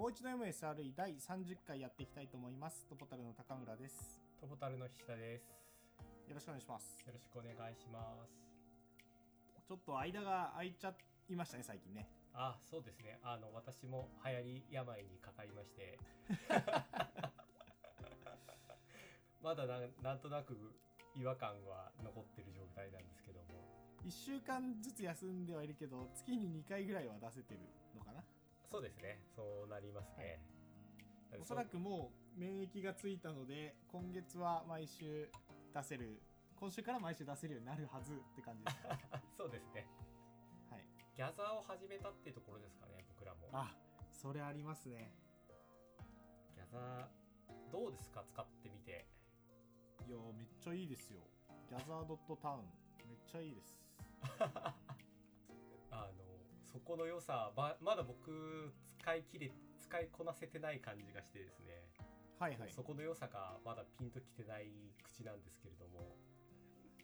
もう一度 MSRE 第30回やっていきたいと思います。トポタルの高村です。トボタルの菱田です。よろしくお願いします。よろしくお願いします。ちょっと間が空いちゃいましたね、最近ね。あ、そうですね。あの私も流行り病にかかりまして、まだななんとなく違和感は残ってる状態なんですけども、1週間ずつ休んではいるけど、月に2回ぐらいは出せてるのかな。そうですね。そうなりますね。おそらくもう免疫がついたので、今月は毎週出せる、今週から毎週出せるようになるはずって感じです。そ うそうですね。はい。ギャザーを始めたっていうところですかね。僕らも。あ、それありますね。ギャザーどうですか？使ってみて。いやーめっちゃいいですよ。ギャザードットタウン、めっちゃいいです。そこの良さままだ僕使い切れ使いこなせてない感じがしてですね、はいはい。そこの良さがまだピンときてない口なんですけれども。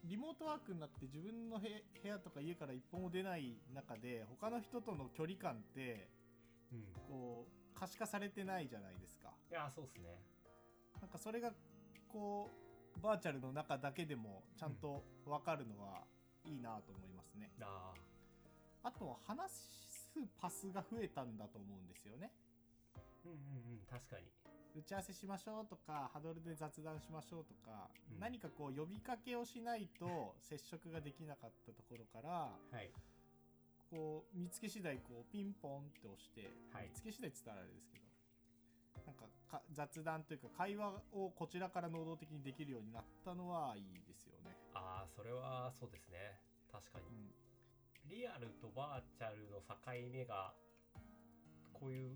リモートワークになって自分のへ部屋とか家から一歩も出ない中で他の人との距離感ってうん。こう可視化されてないじゃないですか。いやそうですね。なんかそれがこうバーチャルの中だけでもちゃんと分かるのはいいなと思いますね、ああと話すパスが増えたんだと思うんですよね。ーうんうんうん確かに。打ち合わせしましょうとかハドルで雑談しましょうとか、うん。何かこう呼びかけをしないと接触ができなかったところからはい。こう見つけ次第こうピンポンって押して、はい。見つけ次第って言ったらあれですけどなんかか雑談というか会話をこちらから能動的にできるようになったのはいいですよね。ああそれはそうですね。確かに。うん、リアルとバーチャルの境目がこういう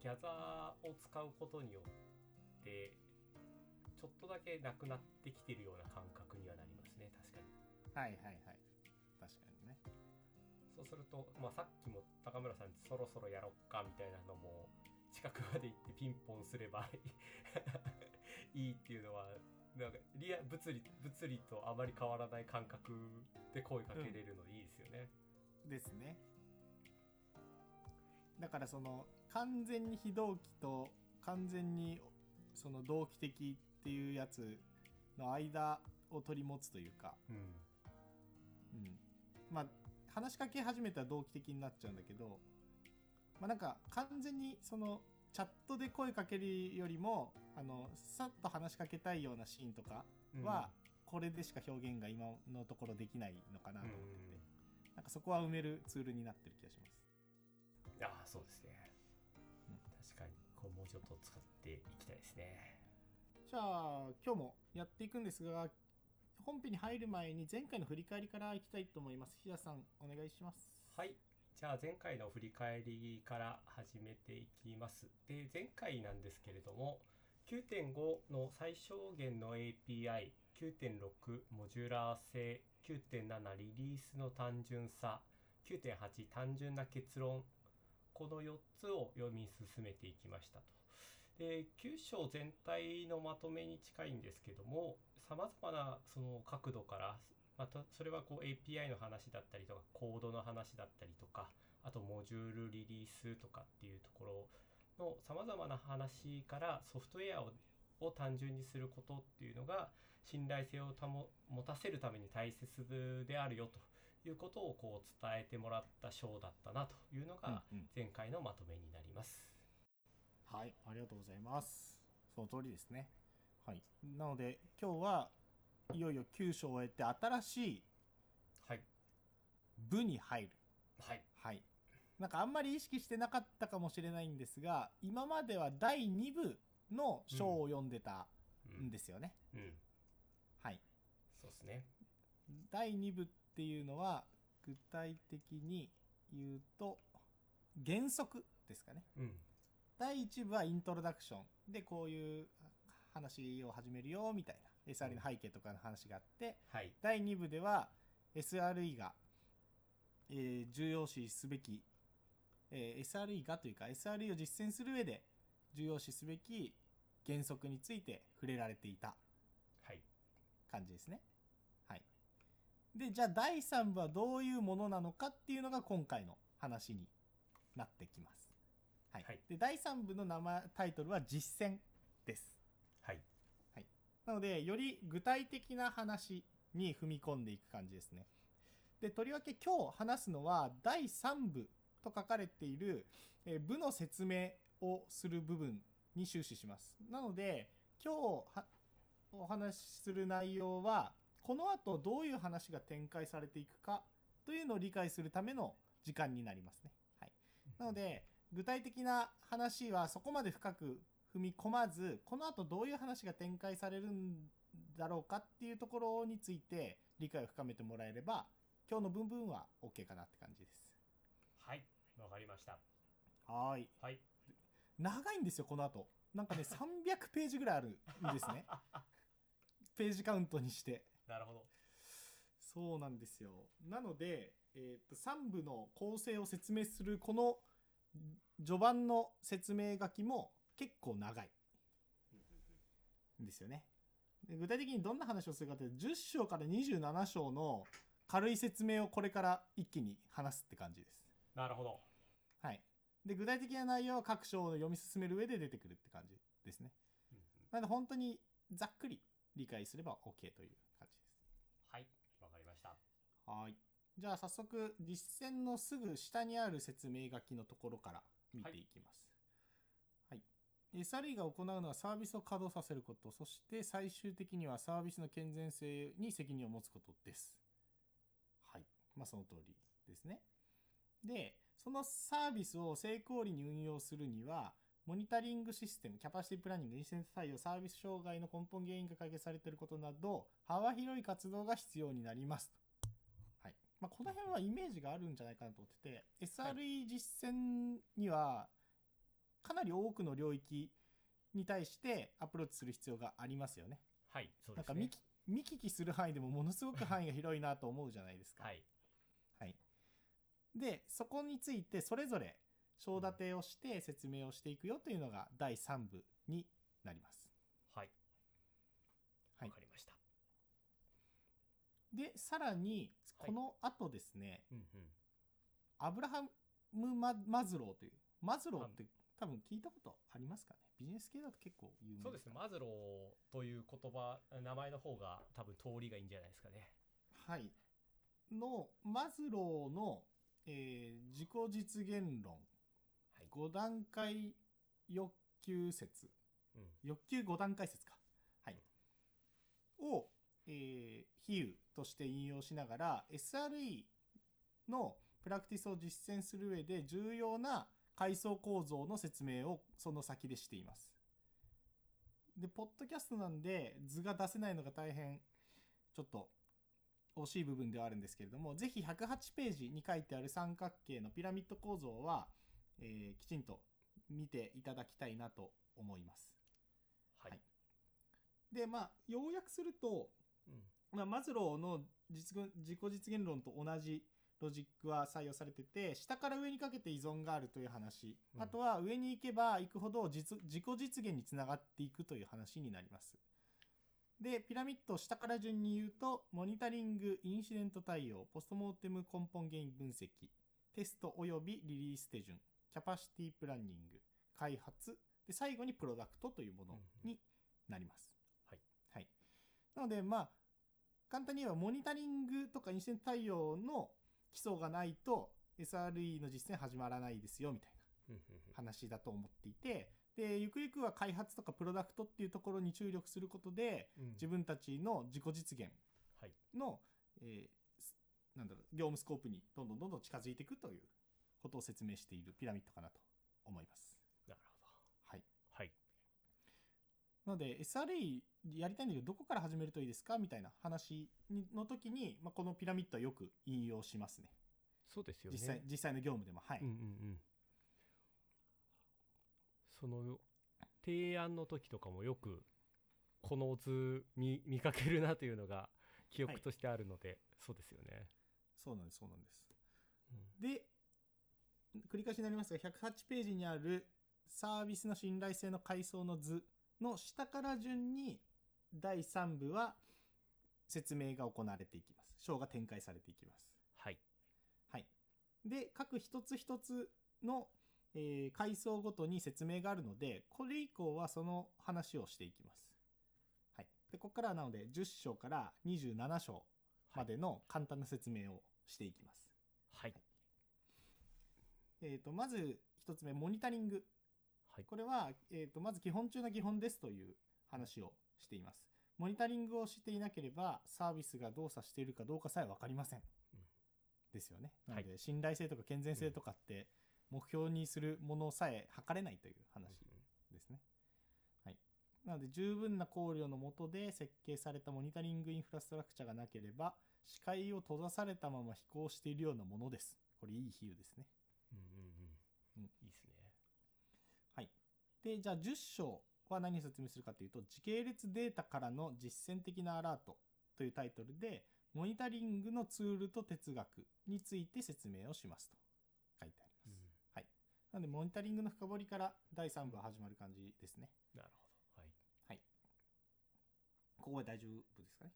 ギャザーを使うことによってちょっとだけなくなってきてるような感覚にはなりますね。確かに。はいはいはい。確かにね。そうすると、まあ、さっきも高村さんそろそろやろっかみたいなのも近くまで行ってピンポンすれば いいっていうのはなんかリア物理物理とあまり変わらない感覚で声かけれるのでいいですよね。ですね。だからその完全に非同期と完全にその同期的っていうやつの間を取り持つというか、うん。うん、まあ話しかけ始めたら同期的になっちゃうんだけど、まあ、なんか完全にそのチャットで声かけるよりもあのさっと話しかけたいようなシーンとかは、これでしか表現が今のところできないのかなと思ってて、かそこは埋めるツールになってる気がします。ああそうですね、う確かにこうもうちょっと使っていきたいですねじゃあ今日もやっていくんですが本編に入る前に前回の振り返りからいきたいと思います。平さんお願いします。はいじゃあ前回の振り返りから始めていきますで前回なんですけれども9.5の最小限の API 9.6モジュラー性9.7リリースの単純さ9.8単純な結論この4つを読み進めていきましたと。で9章全体のまとめに近いんですけどもさまざまなその角度からまたそれはこう API の話だったりとかコードの話だったりとかあとモジュールリリースとかっていうところのさまざまな話からソフトウェアをを単純にすることっていうのが信頼性を保持たせるために大切であるよということをこう伝えてもらった章だったなというのがうんうん前回のまとめになります。はい、ありがとうございます。その通りですね。はい。なので、今日はいよいよ9章を終えて新しいはい、部に入る。はい、はい。なんかあんまり意識してなかったかもしれないんですが、今までは第2部の章を読んでたうんんですよね。うん、はい。そうですね。第2部っていうのは、具体的に言うと、原則ですかね。うん、第1部はイントロダクションでこういう話を始めるよみたいな SRE の背景とかの話があって、はい、第2部では SRE が、えー重要視すべき、えー SRE がというか SRE を実践する上で重要視すべき原則について触れられていたはい、感じですね。はい。で、じゃあ第3部はどういうものなのかっていうのが今回の話になってきます。はい。はい。で第3部の名前タイトルは実践です。はい。なのでより具体的な話に踏み込んでいく感じですね。でとりわけ今日話すのは第3部と書かれている、えー部の説明をする部分に終始します。なので今日はお話しする内容はこの後どういう話が展開されていくかというのを理解するための時間になりますね。はい、なので具体的な話はそこまで深く踏み込まずこの後どういう話が展開されるんだろうかっていうところについて理解を深めてもらえれば今日の文分は OK かなって感じです。はいわかりましたはーい。はい長いんですよこの後。なんかね 300ページぐらいあるんですね。ページカウントにして。なるほどそうなんですよ。なので、えー、と3部の構成を説明するこの序盤の説明書きも結構長いんですよね。で具体的にどんな話をするかというと10章から27章の軽い説明をこれから一気に話すって感じです。なるほどはい。で具体的な内容は各章を読み進める上で出てくるって感じですね。なので本当にざっくり理解すれば OK という感じです。はいわかりましたはい。じゃあ早速実践のすぐ下にある説明書きのところから見ていきます。はい。SRE が行うのはサービスを稼働させること、そして最終的にはサービスの健全性に責任を持つことです。はい。まあその通りですね。で、そのサービスを成功裏に運用するには、モニタリングシステム、キャパシティプランニング、インセント対応、サービス障害の根本原因が解決されていることなど、幅広い活動が必要になります。はい。まあ、この辺はイメージがあるんじゃないかなと思ってて、SRE 実践には、かなり多くの領域に対してアプローチする必要がありますよね。はいそうですねなんか見聞きする範囲でもものすごく範囲が広いなと思うじゃないですか。はいはい。で、そこについてそれぞれ章立てをして説明をしていくよというのが第3部になります。はいはいわかりましたで、さらに、はい。この後ですね、うんうん。アブラハムマ・マズローという、マズローって多分聞いたことありますかね？ビジネス系だと結構有名そうですね。マズローという言葉名前の方が多分通りがいいんじゃないですかね。はい。の、マズローの、えー自己実現論、はい。5段階欲求説、うん。欲求5段階説か。はい。を、えー比喩として引用しながら、SRE のプラクティスを実践する上で重要な階層構造の説明をその先でしています。で、ポッドキャストなんで図が出せないのが大変、ちょっと惜しい部分ではあるんですけれども、ぜひ108ページに書いてある三角形のピラミッド構造は、えーきちんと見ていただきたいなと思います。はい、はいで、まあ、要約すると、うんまあ、マズローの実現自己実現論と同じロジックは採用されてて、下から上にかけて依存があるという話、うんあとは上に行けば行くほど実自己実現につながっていくという話になります。で、ピラミッドを下から順に言うと、モニタリング、インシデント対応、ポストモーテム根本原因分析、テスト及びリリース手順、キャパシティプランニング、開発、で、最後にプロダクトというものになります。はい。はい。なので、まあ、簡単に言えば、モニタリングとかインシデント対応の基礎がないと、SRE の実践始まらないですよ、みたいな。話だと思っていて、で、ゆくゆくは開発とかプロダクトっていうところに注力することで、うん自分たちの自己実現はいの、えなんだろう、業務スコープにどんどんどんどん近づいていくということを説明しているピラミッドかなと思います。なるほはい。どはいなので、SRE やりたいんだけど、どこから始めるといいですか？みたいな話にの時に、まあ、このピラミッドはよく引用しますね。そうですよね実際、実際の業務でも。はい。うんうんうんその提案の時とかもよくこの図見見かけるなというのが記憶としてあるので、そうですよね、そうなんです、そうなんです。うんで、繰り返しになりますが、108ページにあるサービスの信頼性の階層の図の下から順に第3部は説明が行われていきます。章が展開されていきます。はいはい。で、各一つ一つの、えー階層ごとに説明があるので、これ以降はその話をしていきます。はい。で、ここからはなので、10章から27章までの簡単な説明をしていきます。はい。えっ、と、まず一つ目、モニタリング。はい。これは、えっ、と、まず基本中の基本ですという話をしています。モニタリングをしていなければ、サービスが動作しているかどうかさえわかりません。うんですよね。はないので、信頼性とか健全性とかって、目標にするものさえ測れないという話ですね。はい。なので、十分な考慮のもとで設計されたモニタリングインフラストラクチャーがなければ、視界を閉ざされたまま飛行しているようなものです。これいい比喩ですね。うんうんうん。うんいいですね。はい。で、じゃあ10章は何を説明するかというと、時系列データからの実践的なアラートというタイトルで、モニタリングのツールと哲学について説明をしますと書いてあります。うんはい。なので、モニタリングの深掘りから第3部は始まる感じですね。なるほど。はい。はい。ここは大丈夫ですかね？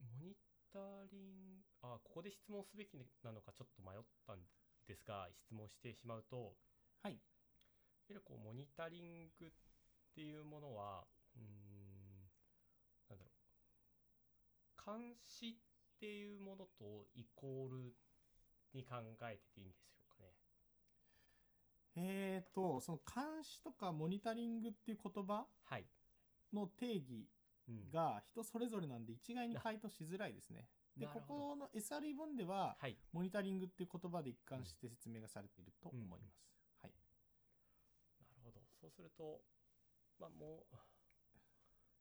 モニタリング、あ、ここで質問すべきなのかちょっと迷ったんですが、質問してしまうと、はい。いわゆるこうモニタリングっていうものは、うーん、なんだろう、監視っていうものとイコールに考えてていいんでしょうかね。えーと、その監視とかモニタリングっていう言葉はい。の定義うん、が人それぞれなんで一概に回答しづらいですね。で、ここの SRE 本では、はい。モニタリングっていう言葉で一貫して説明がされていると思います。すると、まあもう、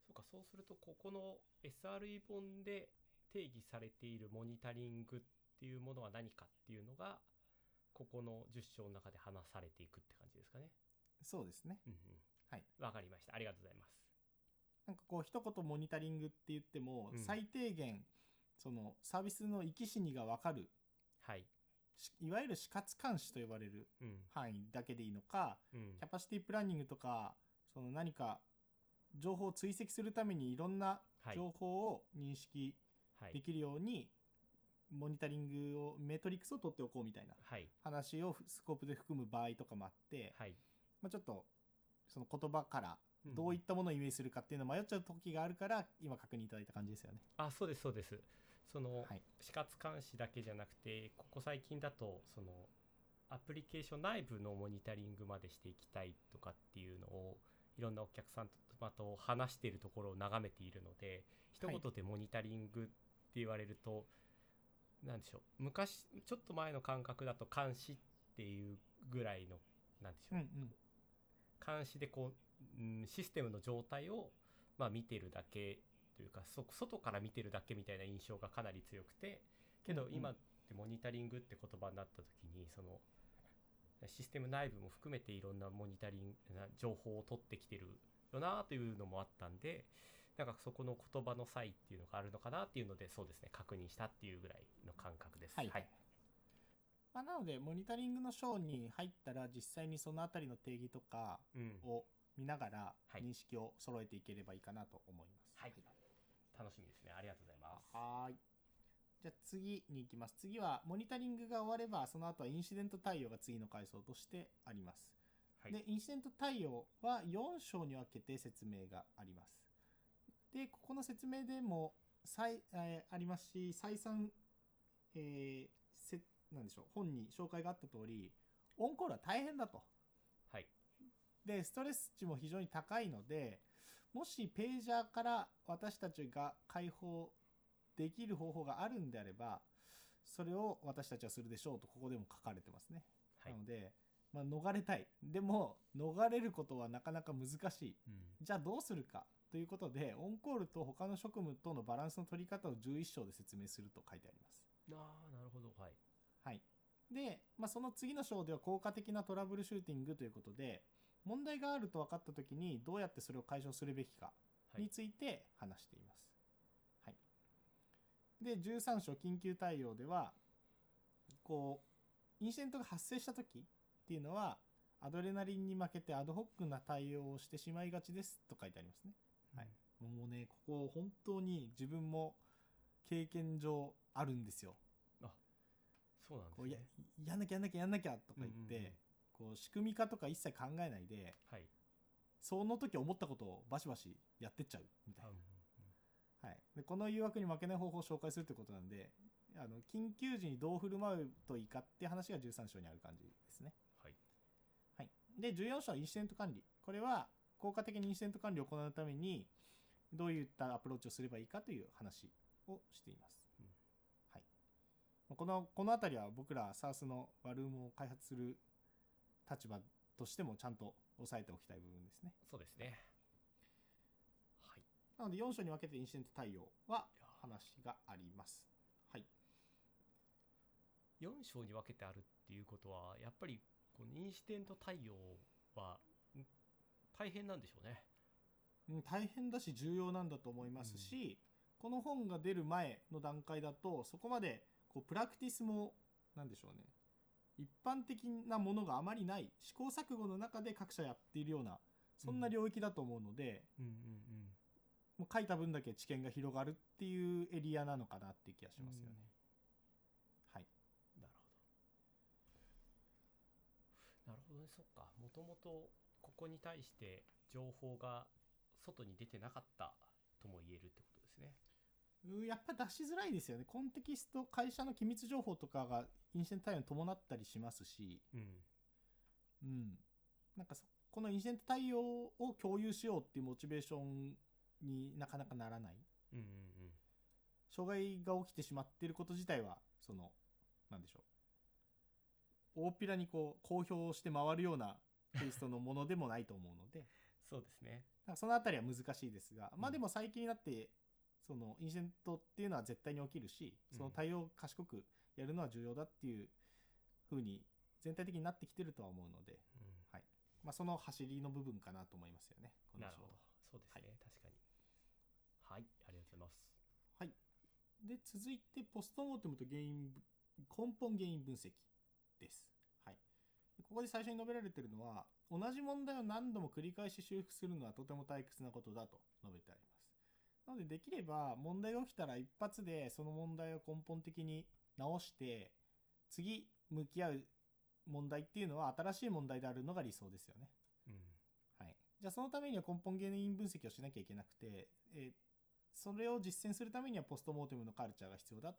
そうか、そうすると、ここの SRE 本で定義されているモニタリングっていうものは何かっていうのが、ここの10章の中で話されていくって感じですかね。そうですね。うんうん。はい。わかりました。ありがとうございます。なんかこう、一言モニタリングって言っても、うん最低限、そのサービスの生き死にがわかる、はい。しいわゆる死活監視と呼ばれるうん。範囲だけでいいのか、うんキャ。パシティプランニングとか、その何か情報を追跡するためにいろんなはい。情報を認識はい。できるように、モニタリングを、メトリックスを取っておこうみたいなはい。話をスコープで含む場合とかもあって、はい。まあ、ちょっとその言葉からうんどういったものをイメージするかっていうのを迷っちゃう時があるから今確認いただいた感じですよね。あ、そうです、そうです。その、はい。死活監視だけじゃなくてここ最近だとそのアプリケーション内部のモニタリングまでしていきたいとかっていうのをいろんなお客さんとまと話しているところを眺めているので一はい言でモニタリングって言われると、なんでしょう昔ちょっと前の感覚だと監視っていうぐらいのなんでしょう、うんうん。監視でこう、うん、システムの状態を、まあ、見てるだけというかそ外から見てるだけみたいな印象がかなり強くてけどうんうん今ってモニタリングって言葉になった時にそのシステム内部も含めていろんなモニタリングな情報を取ってきてるよなというのもあったんでなんかそこの言葉の差異っていうのがあるのかなっていうのでそうですね確認したっていうぐらいの感覚です。はい。まあ、なので、モニタリングの章に入ったら実際にそのあたりの定義とかうんを見ながらはい認識を揃えていければいいかなと思います。はい楽しみですね。ありがとうございます。はーい。じゃあ次に行きます。次は、モニタリングが終われば、その後はインシデント対応が次の階層としてあります。はいで、インシデント対応は4章に分けて説明があります。で、ここの説明でも、再、えーありますし、再三、えーせ、なんでしょう、本に紹介があった通り、オンコールは大変だと。はい。で、ストレス値も非常に高いので、もしページャーから私たちが解放できる方法があるんであれば、それを私たちはするでしょうと、ここでも書かれてますね。はいなので、まあ、逃れたい。でも、逃れることはなかなか難しい。うんじゃあどうするかということで、オンコールと他の職務とのバランスの取り方を11章で説明すると書いてあります。ああ、なるほど。はい。はい。で、まあ、その次の章では効果的なトラブルシューティングということで、問題があると分かったときにどうやってそれを解消するべきかはいについて話しています。はい。で、13章緊急対応では、こう、インシデントが発生したときっていうのは、アドレナリンに負けてアドホックな対応をしてしまいがちですと書いてありますね。はいもうね、ここ本当に自分も経験上あるんですよ。そうなんですこうやねやんなきゃやんなきゃやんなきゃとか言って、こう仕組み化とか一切考えないではい。その時思ったことをバシバシやってっちゃうみたいうんうんな、はい、でこの誘惑に負けない方法を紹介するってことなんであの緊急時にどう振る舞うといいかって話が13章にある感じですね、はい。はい、で14章インシデント管理。これは効果的にインシデント管理を行うためにどういったアプローチをすればいいかという話をしています、うん。はい、このこの辺りは僕ら SARS のワルームを開発する立場としてもちゃんと押さえておきたい部分ですね。そうですね。はい。なので4章に分けてインシデント対応は話があります。はい。4章に分けてあるっていうことはやっぱりこのインシデント対応はん大変なんでしょうね。うん大変だし重要なんだと思いますし、この本が出る前の段階だとそこまでこうプラクティスもなんでしょうね一般的なものがあまりない試行錯誤の中で各社やっているようなそんな領域だと思うので、うんうんもう書いた分だけ知見が広がるっていうエリアなのかなって気がしますよね、はい。なるほど。なるほどね。そっか。もともとここに対して情報が外に出てなかったとも言えるってことですね。うんやっぱ出しづらいですよね。コンテキスト会社の機密情報とかがインシデント対応に伴ったりしますし。うん。うん、なんかそこのインシデント対応を共有しようっていうモチベーションになかなかならない。うんうん障害が起きてしまっていること自体はそのなんでしょう。大っぴらにこう公表して回るようなテイストのものでもないと思うので。そうですね。そのあたりは難しいですが、まあうんでも最近になってそのインシデントっていうのは絶対に起きるしその対応を賢くやるのは重要だっていう風に全体的になってきてるとは思うので、うん。まあ、その走りの部分かなと思いますよねなるほどそうですね、確かに。はい。ありがとうございます。はい。で、続いて、ポストモーテムと原因ぶ、根本原因分析です。はい。でここで最初に述べられているのは、同じ問題を何度も繰り返し修復するのはとても退屈なことだと述べてあります。なので、できれば問題が起きたら一発でその問題を根本的に直して、次向き合う問題っていうのは新しい問題であるのが理想ですよね。うんはい、じゃあそのためには根本原因分析をしなきゃいけなくて、えーそれを実践するためにはポストモーテムのカルチャーが必要だ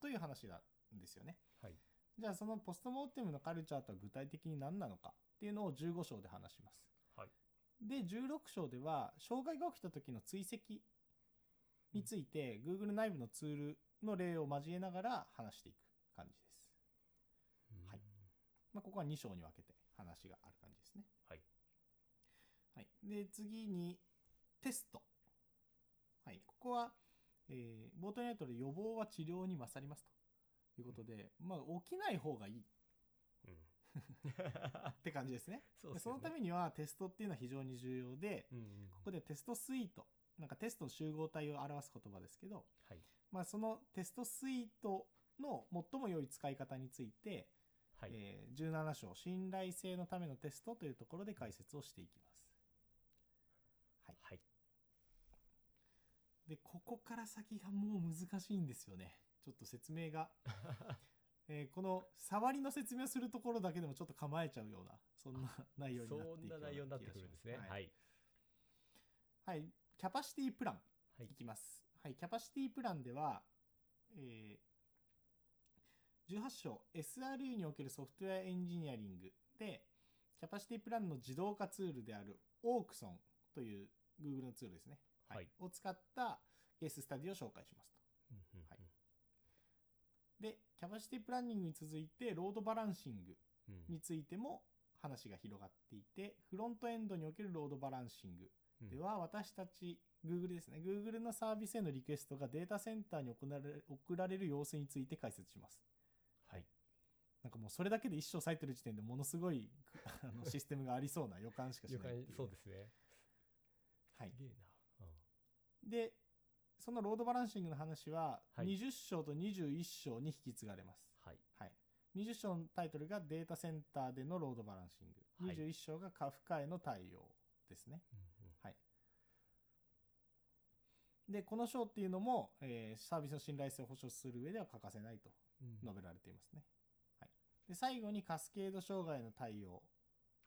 という話なんですよね。はいじゃあそのポストモーテムのカルチャーとは具体的に何なのかっていうのを15章で話します。はいで16章では障害が起きた時の追跡について Google 内部のツールの例を交えながら話していく感じです。はいまあ、ここは2章に分けて話がある感じですね。はいはい。で、次に、テスト。はい。ここは、えー、冒頭にあった通り予防は治療に勝りますということで、まあ、起きない方がいいうん って感じですね。そねでそのためにはテストっていうのは非常に重要で、うんうんここでテストスイート、なんかテストの集合体を表す言葉ですけど、はい。まあ、そのテストスイートの最も良い使い方について、はい、えー17章信頼性のためのテストというところで解説をしていきます。はい、はい。でここから先がもう難しいんですよね。ちょっと説明が、えーこの触りの説明をするところだけでもちょっと構えちゃうようなそんな内容になっていそんくような内容になって気がしまくるんですね。はい、はい。はいキャパシティプラン。はい。いきます。はい、キャパシティプランでは、えー18章 SRE におけるソフトウェアエンジニアリングで、キャパシティプランの自動化ツールである Auxon という Google のツールですね。はい。を使ったケーススタディを紹介しますと。はい。で、キャパシティプランニングに続いて、ロードバランシングうん。についても話が広がっていて、フロントエンドにおけるロードバランシングうんでは私たち Google ですね。Google のサービスへのリクエストがデータセンターに送られ送られる様子について解説します。はい。なんかもうそれだけで一章割いてる時点でものすごいあの システムがありそうな予感しかしないいそうですね。はい。うん。でそのロードバランシングの話ははい。20章と21章に引き継がれます、はい。はい、20章のタイトルがデータセンターでのロードバランシング、はい。21章がカフカへの対応ですね。うんうんはい。で、この章っていうのも、えーサービスの信頼性を保証する上では欠かせないとうん。述べられていますね。はい、で最後にカスケード障害への対応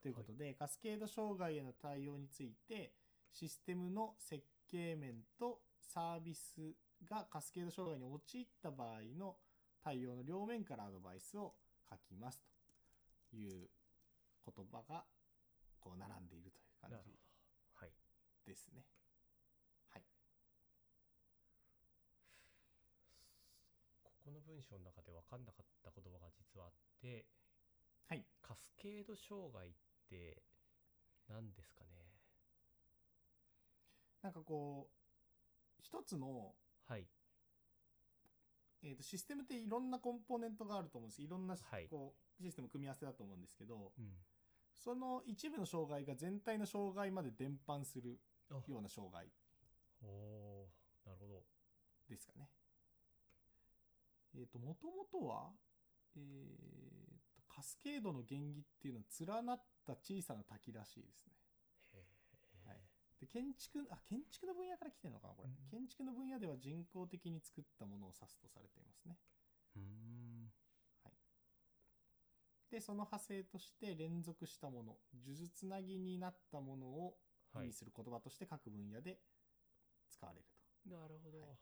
ということで、カスケード障害への対応についてシステムの設計面とサービスがカスケード障害に陥った場合の対応の両面からアドバイスを書きますという言葉がこう並んでいるという感じですね。はい。ここの文章の中で分かんなかった言葉が実はあってはい。カスケード障害って何ですかね？なんかこう一つのはい。えー、とシステムっていろんなコンポーネントがあると思うんです。いろんなしはい。こうシステム組み合わせだと思うんですけどうん。その一部の障害が全体の障害まで伝播するあような障害おなるほど。ですかね。えっ、ともともとは、えー、とカスケードの原理っていうのは連なった小さな滝らしいですね。はい。で建築あ建築の分野から来てるのかなこれ、うん。建築の分野では人工的に作ったものを指すとされていますね。うーん。でその派生として連続したもの呪術つなぎになったものを意はい。味する言葉として各分野で使われると。なるほど、はい。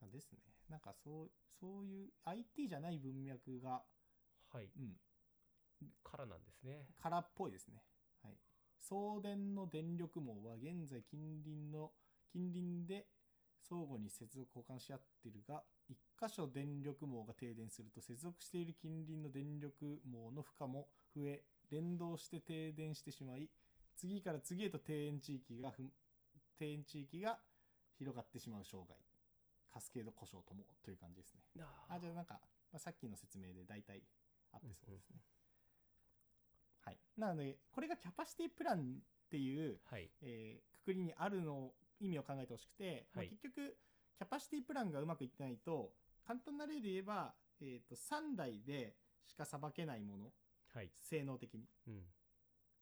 あですね。なんかそうそういう IT じゃない文脈が、はいうん、からなんですね空っぽいですね。はい。送電の電力網は現在近隣の近隣で相互に接続交換し合っているが一箇所電力網が停電すると接続している近隣の電力網の負荷も増え連動して停電してしまい次から次へと停電地域がふ停電地域が広がってしまう障害カスケード故障ともという感じですね。なあ。じゃあなんか、まあ、さっきの説明で大体あってそうですね、はい。なのでこれがキャパシティプランっていうはい。えーくくりにあるの意味を考えてほしくて、まあはい結局キャパシティプランがうまくいってないと簡単な例で言えば、えー、と3台でしかさばけないものはい。性能的に。うん。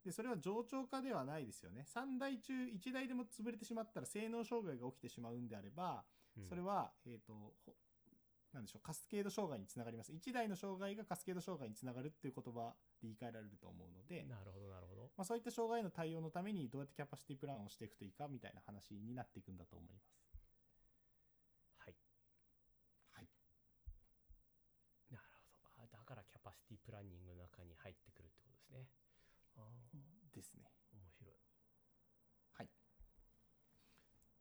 でそれは冗長化ではないですよね。3台中1台でも潰れてしまったら性能障害が起きてしまうんであればうんそれは、えー、とほなんでしょうカスケード障害につながります1台の障害がカスケード障害につながるっていう言葉で言い換えられると思うので、なるほどなるほどまあ、そういった障害への対応のためにどうやってキャパシティプランをしていくといいかみたいな話になっていくんだと思います。はいはい。なるほどあだからキャパシティプランニングの中に入ってくるってことですねあーですね。面白いはい。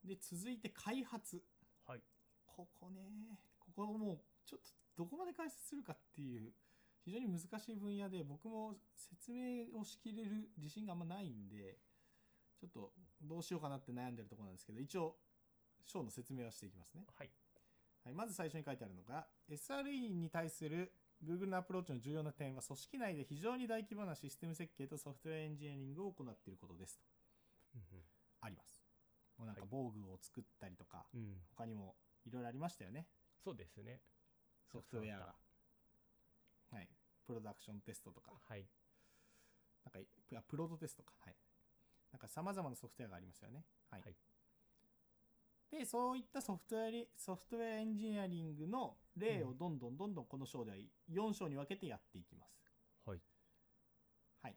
で、続いて開発。はい。ここね、ここもうちょっとどこまで解説するかっていう非常に難しい分野で僕も説明をしきれる自信があんまないんで、ちょっとどうしようかなって悩んでるところなんですけど、一応、章の説明はしていきますね。はい。はい、まず最初に書いてあるのが SRE に対する Google のアプローチの重要な点は組織内で非常に大規模なシステム設計とソフトウェアエンジニアリングを行っていることですと。うん。ありますもうなんかはい。防具を作ったりとか、うん、うん、他にもいろいろありましたよね。そうですね。ソフトウェアた。がはい。プロダクションテストとか。はい。なんかプロトテストか。はい。なんか様々なソフトウェアがありますよね。はい、はい。でそういったソフトウェアリソフトウェアエンジニアリングの例をどんどんどんどんこの章では4章に分けてやっていきますはいはい。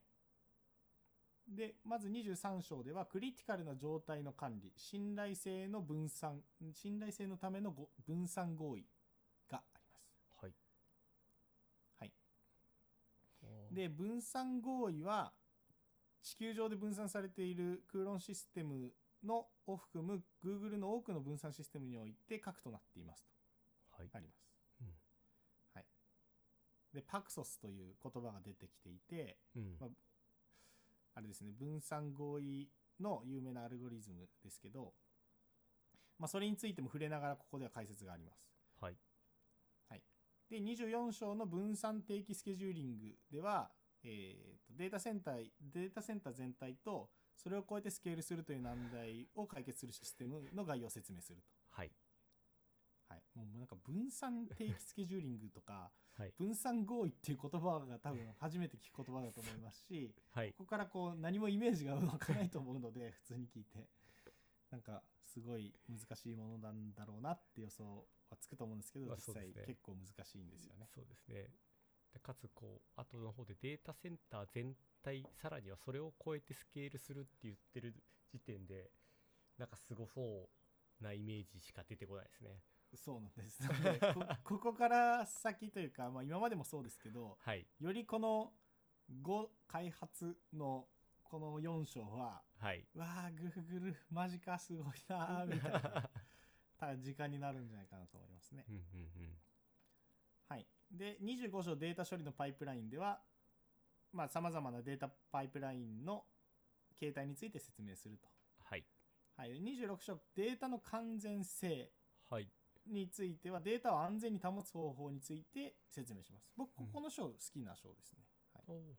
で、まず23章では、クリティカルな状態の管理、信頼性の分散、信頼性のためのご分散合意があります。はいはい。で、分散合意は、地球上で分散されているクーロンシステムのを含む Google の多くの分散システムにおいて核となっていますとはいあります。うんはい。で、パクソスという言葉が出てきていて、うんまああれですね、分散合意の有名なアルゴリズムですけど、まあ、それについても触れながらここでは解説があります。はいで、24章の分散定期スケジューリングでは、えーとデータセンター、データセンター全体と、それを超えてスケールするという難題を解決するシステムの概要を説明すると。はいはい。もうなんか分散定期スケジューリングとか、はい。分散合意っていう言葉が多分初めて聞く言葉だと思いますし、はい。ここからこう何もイメージが湧かないと思うので 普通に聞いて。なんかすごい難しいものなんだろうなって予想はつくと思うんですけど、まあ実際結構難しいんですよね。そうですね。でかつこう後の方でデータセンター全体さらにはそれを超えてスケールするって言ってる時点でなんかすごそうなイメージしか出てこないですねそうなんです。こ ここから先というか、まあ、今までもそうですけど、はいよりこの5開発のこの4章は、はいわあ、グーグル、マジか、すごいなー、みたいな 時間になるんじゃないかなと思いますね。うんうんうんはい。で、25章データ処理のパイプラインでは、まあ、様々なデータパイプラインの形態について説明すると。はいはい。26章データの完全性はいについては、データを安全に保つ方法について説明します。僕、うん。この章好きな章ですね。はい。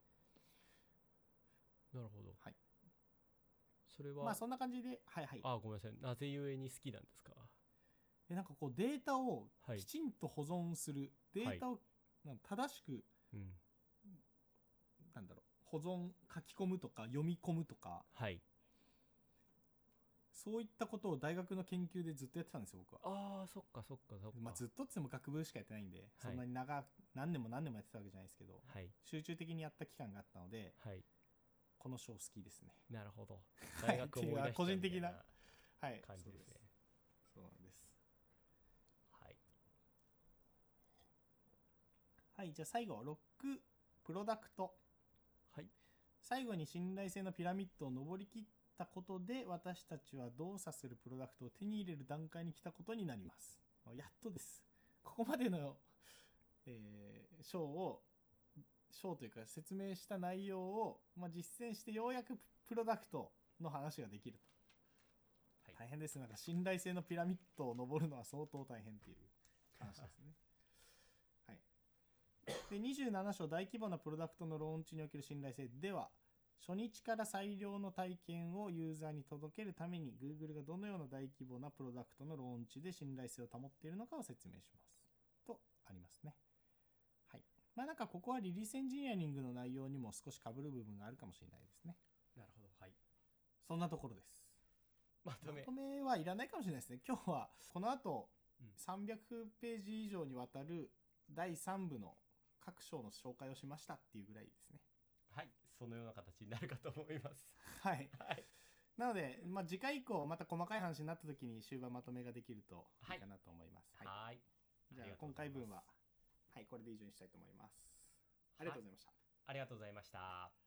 なるほど。はい。それは、まあ、そんな感じで、はいはい。あごめんなさい。なぜゆえに好きなんですか？でなんかこう、データをはい。きちんと保存する、データを正しく、うん。なんだろう、保存、書き込むとか、読み込むとか、はいそういったことを大学の研究でずっとやってたんですよ、僕は。ああそっかそっかそっかまあ、ずっとっつっても学部しかやってないんで、そんなに長く何年も何年もやってたわけじゃないですけど、はい集中的にやった期間があったので、はいこの章好きですね。なるほどはい 大学思い出個人的なはい。感じですねそうなんです。はいはい、じゃあ最後、ロックプロダクト。はい最後に信頼性のピラミッドを登りきったことで私たちは動作するプロダクトを手に入れる段階に来たことになります。やっとです。ここまでの、えー章を章というか説明した内容を、まあ、実践してようやくプロダクトの話ができると、はい。大変です。なんか信頼性のピラミッドを登るのは相当大変っていう話ですね。はい。で27章大規模なプロダクトのローンチにおける信頼性。では初日から最良の体験をユーザーに届けるために Google がどのような大規模なプロダクトのローンチで信頼性を保っているのかを説明します。とありますね。はい。まあなんかここはリリースエンジニアリングの内容にも少し被る部分があるかもしれないですね。なるほど。はい。そんなところです。まとめ。まとめはいらないかもしれないですね。今日はこの後うん。300ページ以上にわたる第3部の各章の紹介をしましたっていうぐらいですね。はいそのような形になるかと思います。はい。はい。なので、まあ、次回以降また細かい話になった時に終盤まとめができるとい。いかなと思います、はい。はい。じゃあ今回分ははいこれで以上にしたいと思います。ありがとうございました、ありがとうございました